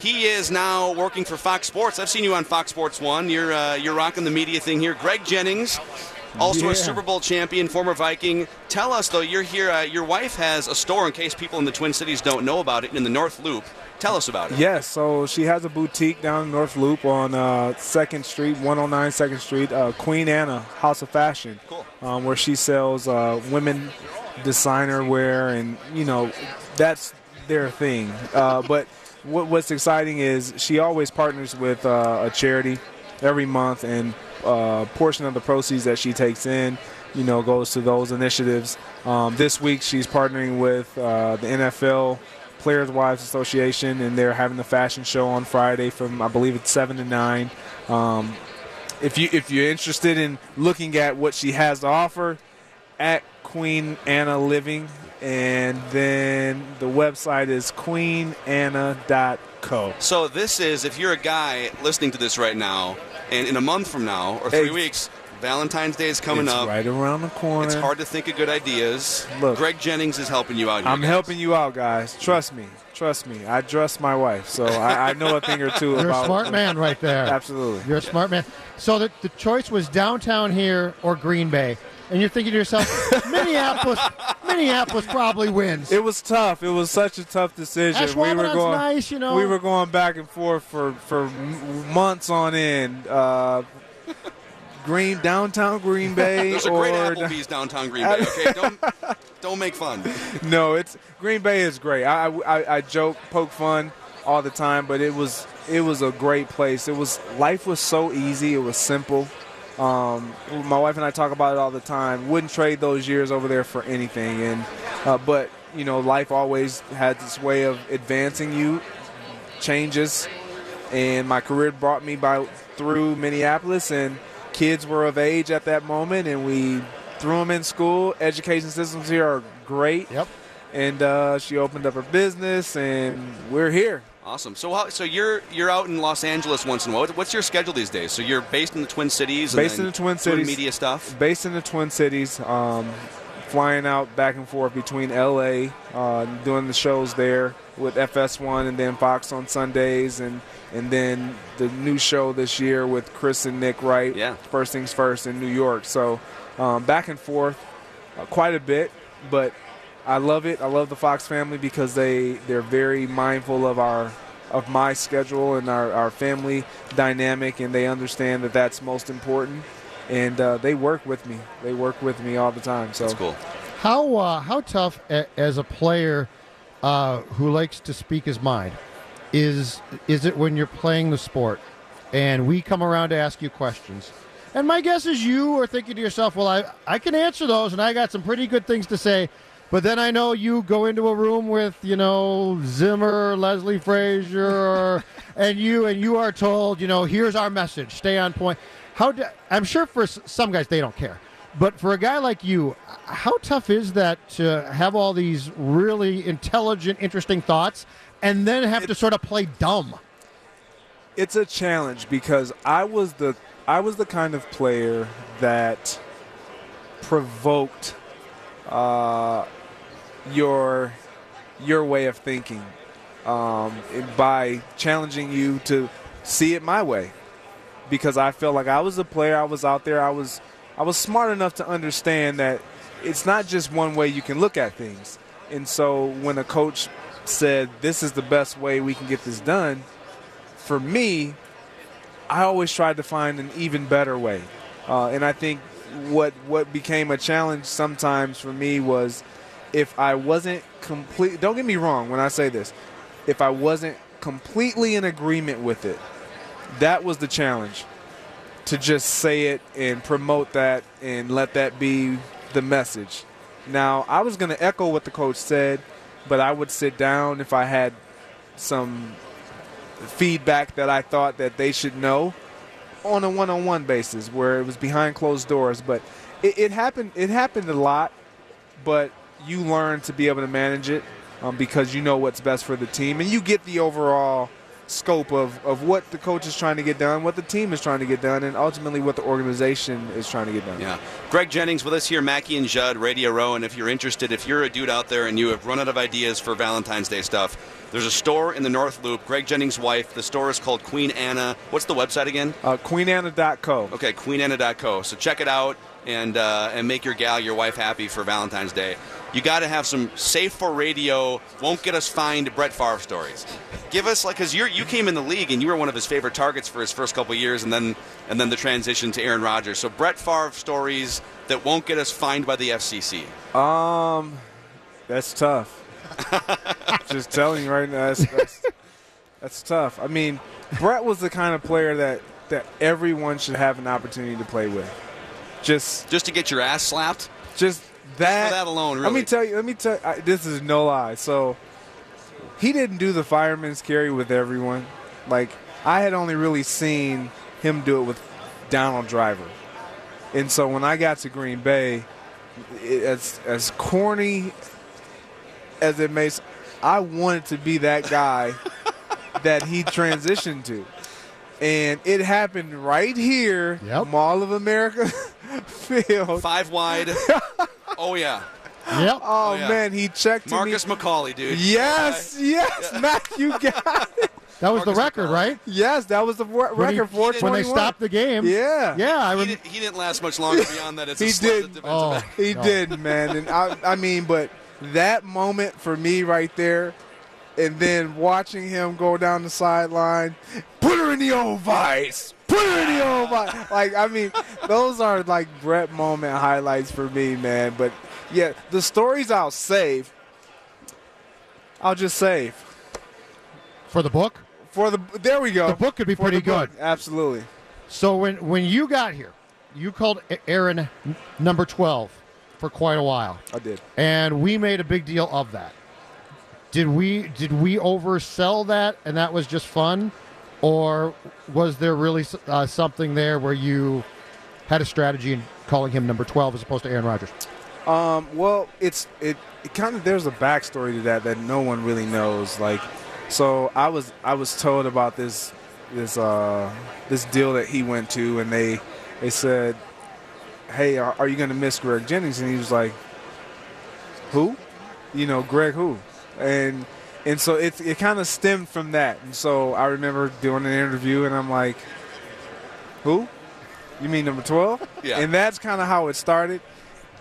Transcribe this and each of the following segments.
He is now working for Fox Sports. I've seen you on Fox Sports One. You're uh, you're rocking the media thing here. Greg Jennings, also Yeah. a Super Bowl champion, former Viking. Tell us though, you're here. Uh, your wife has a store in case people in the Twin Cities don't know about it in the North Loop. Tell us about it. Yes, so she has a boutique down in North Loop on uh, 2nd Street, 109 2nd Street, uh, Queen Anna House of Fashion, Cool. um, where she sells uh, women designer wear, and you know that's their thing. Uh, but what, what's exciting is she always partners with uh, a charity every month, and a portion of the proceeds that she takes in, you know, goes to those initiatives. Um, this week she's partnering with uh, the NFL Players Wives Association, and they're having the fashion show on Friday from I believe it's seven to nine. Um, if you if you're interested in looking at what she has to offer, at Queen Anna Living, and then the website is queenanna.co. So this is if you're a guy listening to this right now, and in a month from now or three Ex- weeks, Valentine's Day is coming it's up. right around the corner. It's hard to think of good ideas. Look. Greg Jennings is helping you out here. I'm guys. helping you out, guys. Trust me. Trust me. I trust my wife, so I, I know a thing or two You're a smart man right there. Absolutely. You're a smart man. So the, the choice was downtown here or Green Bay. And you're thinking to yourself, Minneapolis, Minneapolis probably wins. It was tough. It was such a tough decision. we were going, nice, you know. we were going back and forth for for months on end. Uh, Green downtown Green Bay There's a or great Applebee's downtown Green Bay. Okay, don't don't make fun. no, it's Green Bay is great. I, I I joke, poke fun all the time, but it was it was a great place. It was life was so easy. It was simple. Um, my wife and I talk about it all the time. Wouldn't trade those years over there for anything. And uh, but you know, life always had this way of advancing you, changes, and my career brought me by through Minneapolis, and kids were of age at that moment, and we threw them in school. Education systems here are great. Yep. And uh, she opened up her business, and we're here. Awesome. So how, so you're you're out in Los Angeles once in a while. What's your schedule these days? So you're based in the Twin Cities. And Based in the Twin Cities. Media stuff. Based in the Twin Cities, um, flying out back and forth between LA, uh, doing the shows there with FS1 and then Fox on Sundays, and and then the new show this year with Chris and Nick Wright. Yeah. First things first in New York. So um, back and forth uh, quite a bit, but I love it. I love the Fox family because they they're very mindful of our of my schedule and our, our family dynamic, and they understand that that's most important. And uh, they work with me. They work with me all the time. So That's cool. How uh, how tough a, as a player uh, who likes to speak his mind is is it when you're playing the sport and we come around to ask you questions? And my guess is you are thinking to yourself, well, I I can answer those, and I got some pretty good things to say. But then I know you go into a room with you know Zimmer, Leslie Frazier, and you and you are told, you know, here's our message, stay on point. How do, I'm sure for some guys they don't care. But for a guy like you, how tough is that to have all these really intelligent, interesting thoughts and then have to sort of play dumb? it's a challenge because I was the I was the kind of player that provoked uh, your your way of thinking um, by challenging you to see it my way because I felt like I was a player I was out there I was I was smart enough to understand that it's not just one way you can look at things and so when a coach said this is the best way we can get this done for me, I always tried to find an even better way. Uh, and I think what what became a challenge sometimes for me was if I wasn't complete. Don't get me wrong when I say this. If I wasn't completely in agreement with it, that was the challenge. To just say it and promote that and let that be the message. Now I was going to echo what the coach said, but I would sit down if I had some feedback that I thought that they should know on a one-on-one basis where it was behind closed doors but it, it happened it happened a lot but you learn to be able to manage it um, because you know what's best for the team and you get the overall scope of, of what the coach is trying to get done what the team is trying to get done and ultimately what the organization is trying to get done Yeah. Greg Jennings with us here, Mackey and Judd, Radio Row. And if you're interested, if you're a dude out there and you have run out of ideas for Valentine's Day stuff, there's a store in the North Loop. Greg Jennings' wife. The store is called Queen Anna. What's the website again? Uh, QueenAnna.co. Okay, QueenAnna.co. So check it out and uh, and make your gal, your wife, happy for Valentine's Day. You got to have some safe for radio, won't get us fined Brett Favre stories. Give us like because you you came in the league and you were one of his favorite targets for his first couple years, and then and then the transition to Aaron Rodgers. So Brett Favre stories that won't get us fined by the FCC. Um, that's tough. Just telling you right now, that's, that's, that's tough. I mean, Brett was the kind of player that that everyone should have an opportunity to play with. Just Just to get your ass slapped. just that, for that alone, Let me tell you. Let me tell. I, this is no lie. So he didn't do the fireman's carry with everyone. Like I had only really seen him do it with Donald Driver, and so when I got to Green Bay, it, as as corny as it may, I wanted to be that guy that he transitioned to. And it happened right here, Yep. Mall of America field. Five wide. oh yeah, Yep. Oh, oh, yeah. man, he checked Marcus me. McCauley, dude. Yes, yes, Matt, you got it. that was the record, McCauley. right? Yes, that was the wor- When he- record. Four when they stopped the game. Yeah, Yeah, I He, rem- did, he didn't last much longer beyond that. It's He slight did. Oh. end. he No. did, man. And I, I mean, but that moment for me right there, and then watching him go down the sideline, put her in the old vice. Put her in the old. Oh like, I mean, those are like Brett moment highlights for me, man. But yeah, the stories I'll save. I'll just save for the book. for the. There we go. The book could be For pretty good. Absolutely. So when when you got here, you called Aaron number twelve for quite a while, I did. and we made a big deal of that. Did we did we oversell that, and that was just fun, or was there really uh, something there where you had a strategy in calling him number twelve as opposed to Aaron Rodgers? Um, well, it's it, it kind of there's a backstory to that that no one really knows. Like, so I was I was told about this this uh this deal that he went to, and they they said, "Hey, are, are you going to miss Greg Jennings?" And he was like, "Who? You know, Greg who?" And and so it it kind of stemmed from that. And so I remember doing an interview, and I'm like, "Who? You mean number 12?" Yeah. And that's kind of how it started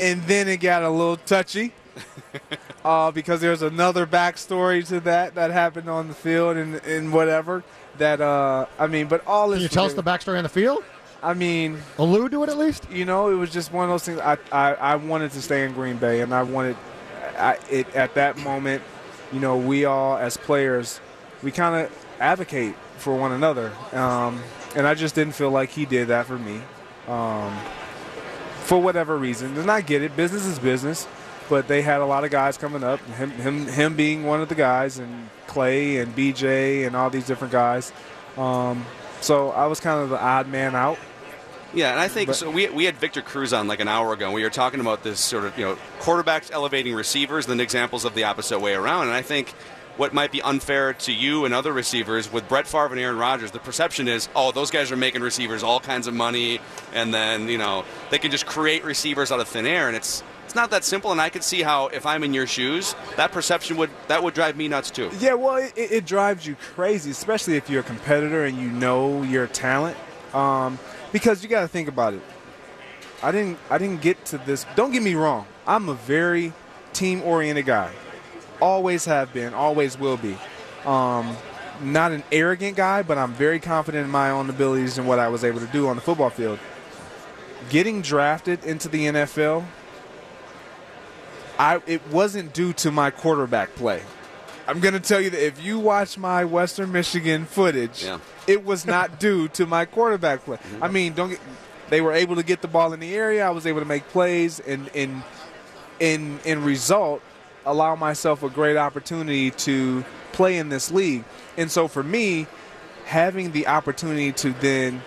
and then it got a little touchy uh, because there's another backstory to that that happened on the field and, and whatever that uh, I mean, but all Can is you tell us the backstory on the field? I mean, Allude to it at least. you know, it was just one of those things. I I, I wanted to stay in Green Bay, and I wanted I, it at that moment. You know, we all as players, we kind of advocate for one another, um, and I just didn't feel like he did that for me. Um, for whatever reason, and I get it. Business is business, but they had a lot of guys coming up. Him, him, him being one of the guys, and Clay and BJ and all these different guys. Um, so I was kind of the odd man out. Yeah, and I think But- so. We, we had Victor Cruz on like an hour ago. and We were talking about this sort of you know quarterbacks elevating receivers, and then examples of the opposite way around. And I think what might be unfair to you and other receivers with Brett Favre and Aaron Rodgers, the perception is, oh, those guys are making receivers all kinds of money, and then you know they can just create receivers out of thin air, and it's it's not that simple. And I could see how if I'm in your shoes, that perception would that would drive me nuts too. Yeah, well, it, it drives you crazy, especially if you're a competitor and you know your talent. Um, because you got to think about it. I didn't. I didn't get to this. Don't get me wrong. I'm a very team-oriented guy. Always have been. Always will be. Um, not an arrogant guy, but I'm very confident in my own abilities and what I was able to do on the football field. Getting drafted into the NFL, I it wasn't due to my quarterback play. I'm going to tell you that if you watch my Western Michigan footage, Yeah. it was not due to my quarterback play. Mm-hmm. I mean, don't get, they were able to get the ball in the area. I was able to make plays and in in in result allow myself a great opportunity to play in this league. And so for me, having the opportunity to then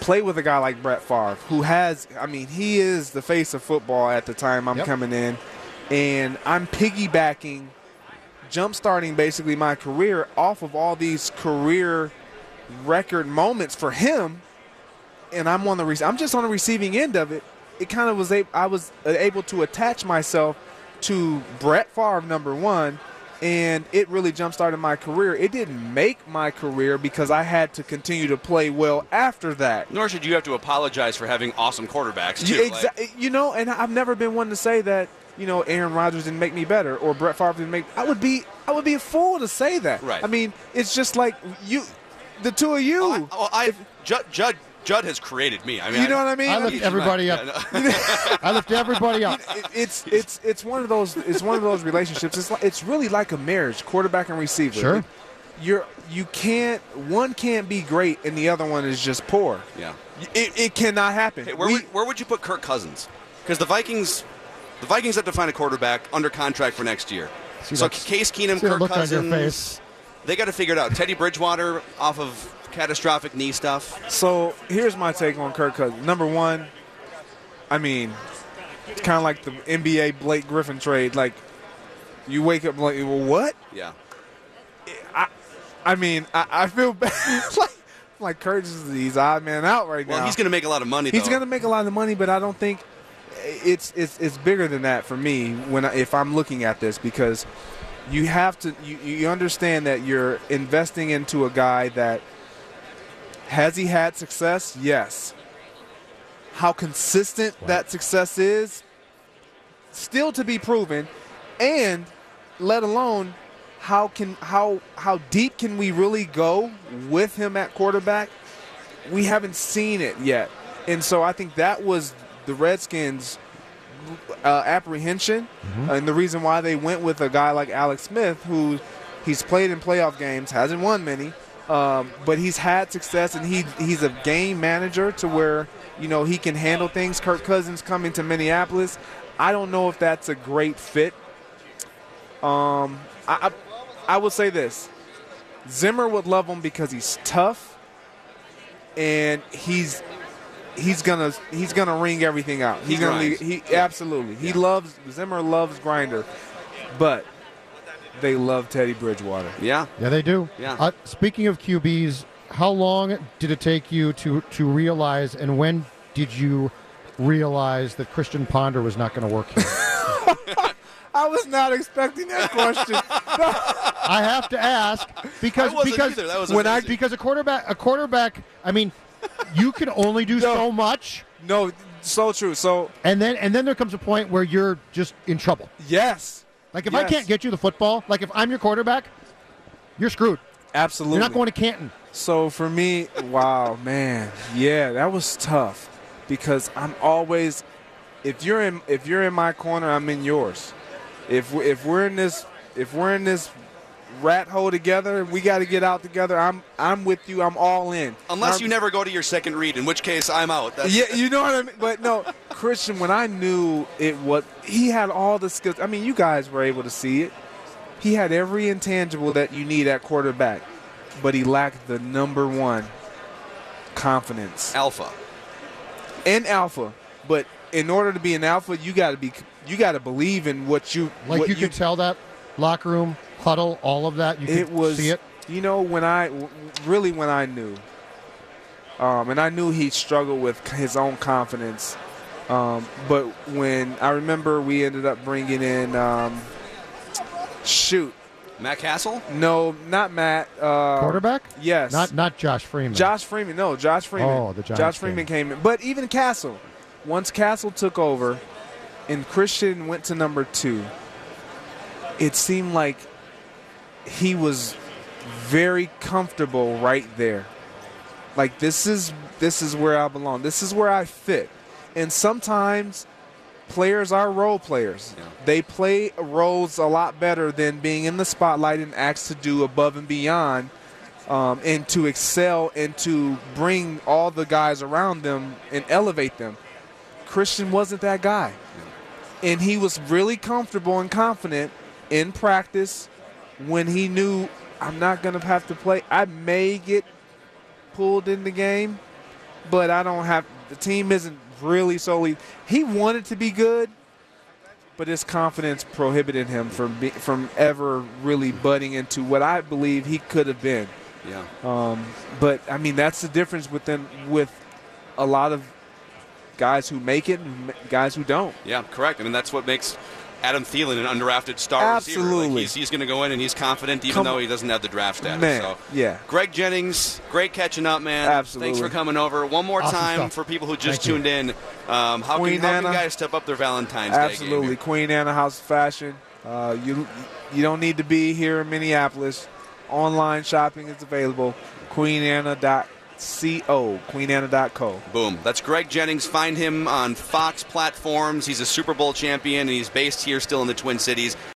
play with a guy like Brett Favre, who has, I mean, he is the face of football at the time I'm Yep. coming in, and I'm piggybacking, jump starting basically my career off of all these career record moments for him, and I'm on the, re- I'm just on the receiving end of it. it kind of was a, I was uh, able to attach myself to Brett Favre number one, and it really jump started my career. It didn't make my career because I had to continue to play well after that. Nor should you have to apologize for having awesome quarterbacks too. You, Like, you know, and I've never been one to say that you know Aaron Rodgers didn't make me better or Brett Favre didn't make. I would be I would be a fool to say that. Right. I mean, it's just like you, the two of you. oh, I, oh, I Judd, Judd Judd has created me. I mean, you know what I mean? I I lift everybody Yeah, up. no. I lift everybody up. it's it's it's one of those it's one of those relationships. It's like, it's really like a marriage, quarterback and receiver. Sure. You're you can't one can't be great and the other one is just poor. yeah. It, it cannot happen. Hey, where, We- would, where would you put Kirk Cousins? Because the Vikings, the Vikings have to find a quarterback under contract for next year. See so Case Keenum, Kirk look on your Cousins, they got to figure it out. Teddy Bridgewater off of catastrophic knee stuff. So here's my take on Kirk Cousins. Number one, I mean, it's kind of like the NBA Blake Griffin trade. Like, you wake up like, well, what? Yeah. I I mean, I, I feel bad. like, like Kurt is he's odd man out right Well, now. Well, he's going to make a lot of money. He's going to make a lot of money, but I don't think it's it's it's bigger than that for me when I, if I'm looking at this because you have to you, you understand that you're investing into a guy that has he had success? Yes. How consistent that success is still to be proven and let alone how can how how deep can we really go with him at quarterback? We haven't seen it yet. And so I think that was the Redskins uh, apprehension and the reason why they went with a guy like Alex Smith who he's played in playoff games, hasn't won many, um, but he's had success and he he's a game manager to where you know he can handle things. Kirk Cousins coming to Minneapolis, I don't know if that's a great fit. Um, I, I I will say this: Zimmer would love him because he's tough and he's he's gonna he's gonna ring everything out. He's He gonna grinds. he absolutely he loves Zimmer loves Grinder, but they love Teddy Bridgewater. Yeah. Yeah, they do. Yeah. Uh, speaking of QBs, how long did it take you to to realize, and when did you realize that Christian Ponder was not going to work here? I was not expecting that question. I have to ask because I wasn't because either. That was when I because a quarterback a quarterback. I mean, you can only do No. so much, no, so true. So and then and then there comes a point where you're just in trouble. yes, Like if I can't get you the football, like if I'm your quarterback, you're screwed. absolutely. You're not going to Canton. So for me, wow, man, yeah, that was tough because I'm always if you're in if you're in my corner, I'm in yours. If if we're in this if we're in this rat hole together, we got to get out together. I'm I'm with you. I'm all in. Unless I'm- you never go to your second read, in which case I'm out. That's, yeah, you know what I mean. But no, Christian, when I knew it was, he had all the skills. I mean, you guys were able to see it. He had every intangible that you need at quarterback, but he lacked the number one confidence Alpha. and alpha. But in order to be an alpha, you got to be, you got to believe in what you. Like what you could tell that locker room huddle, all of that. You could it was see it. you know when I, really when i knew um, and i knew he struggled with his own confidence um, but when i remember we ended up bringing in um, shoot Matt Cassel? no not matt uh, Quarterback? yes Not not Josh Freeman. josh freeman no josh freeman Oh, the Giants freeman game. came in but even Cassel once Cassel took over and christian went to number two it seemed like he was very comfortable right there. Like this is this is where I belong. This is where I fit. And sometimes players are role players. Yeah. They play roles a lot better than being in the spotlight and asked to do above and beyond um, and to excel and to bring all the guys around them and elevate them. Christian wasn't that guy. And he was really comfortable and confident in practice when he knew I'm not going to have to play. I may get pulled in the game, but I don't have the team isn't really solely. He wanted to be good, but his confidence prohibited him from be, from ever really butting into what I believe he could have been. Yeah. Um, but I mean, that's the difference within with a lot of guys who make it and guys who don't. Yeah, correct. I mean, that's what makes Adam Thielen an undrafted star receiver. Like, Absolutely. he's he's going to go in and he's confident, even Come though he doesn't have the draft status. Man, so. yeah. Greg Jennings, great catching up, man. Absolutely. Thanks for coming over. One more Awesome time stuff. for people who just Thank you. tuned in. Um, how, Queen can, how can Anna. guys step up their Valentine's Day Absolutely, game? Queen Anna House of Fashion. Uh, you you don't need to be here in Minneapolis. Online shopping is available. QueenAnna.co. QueenAnna.co. Boom. That's Greg Jennings. Find him on Fox platforms. He's a Super Bowl champion, and he's based here still in the Twin Cities.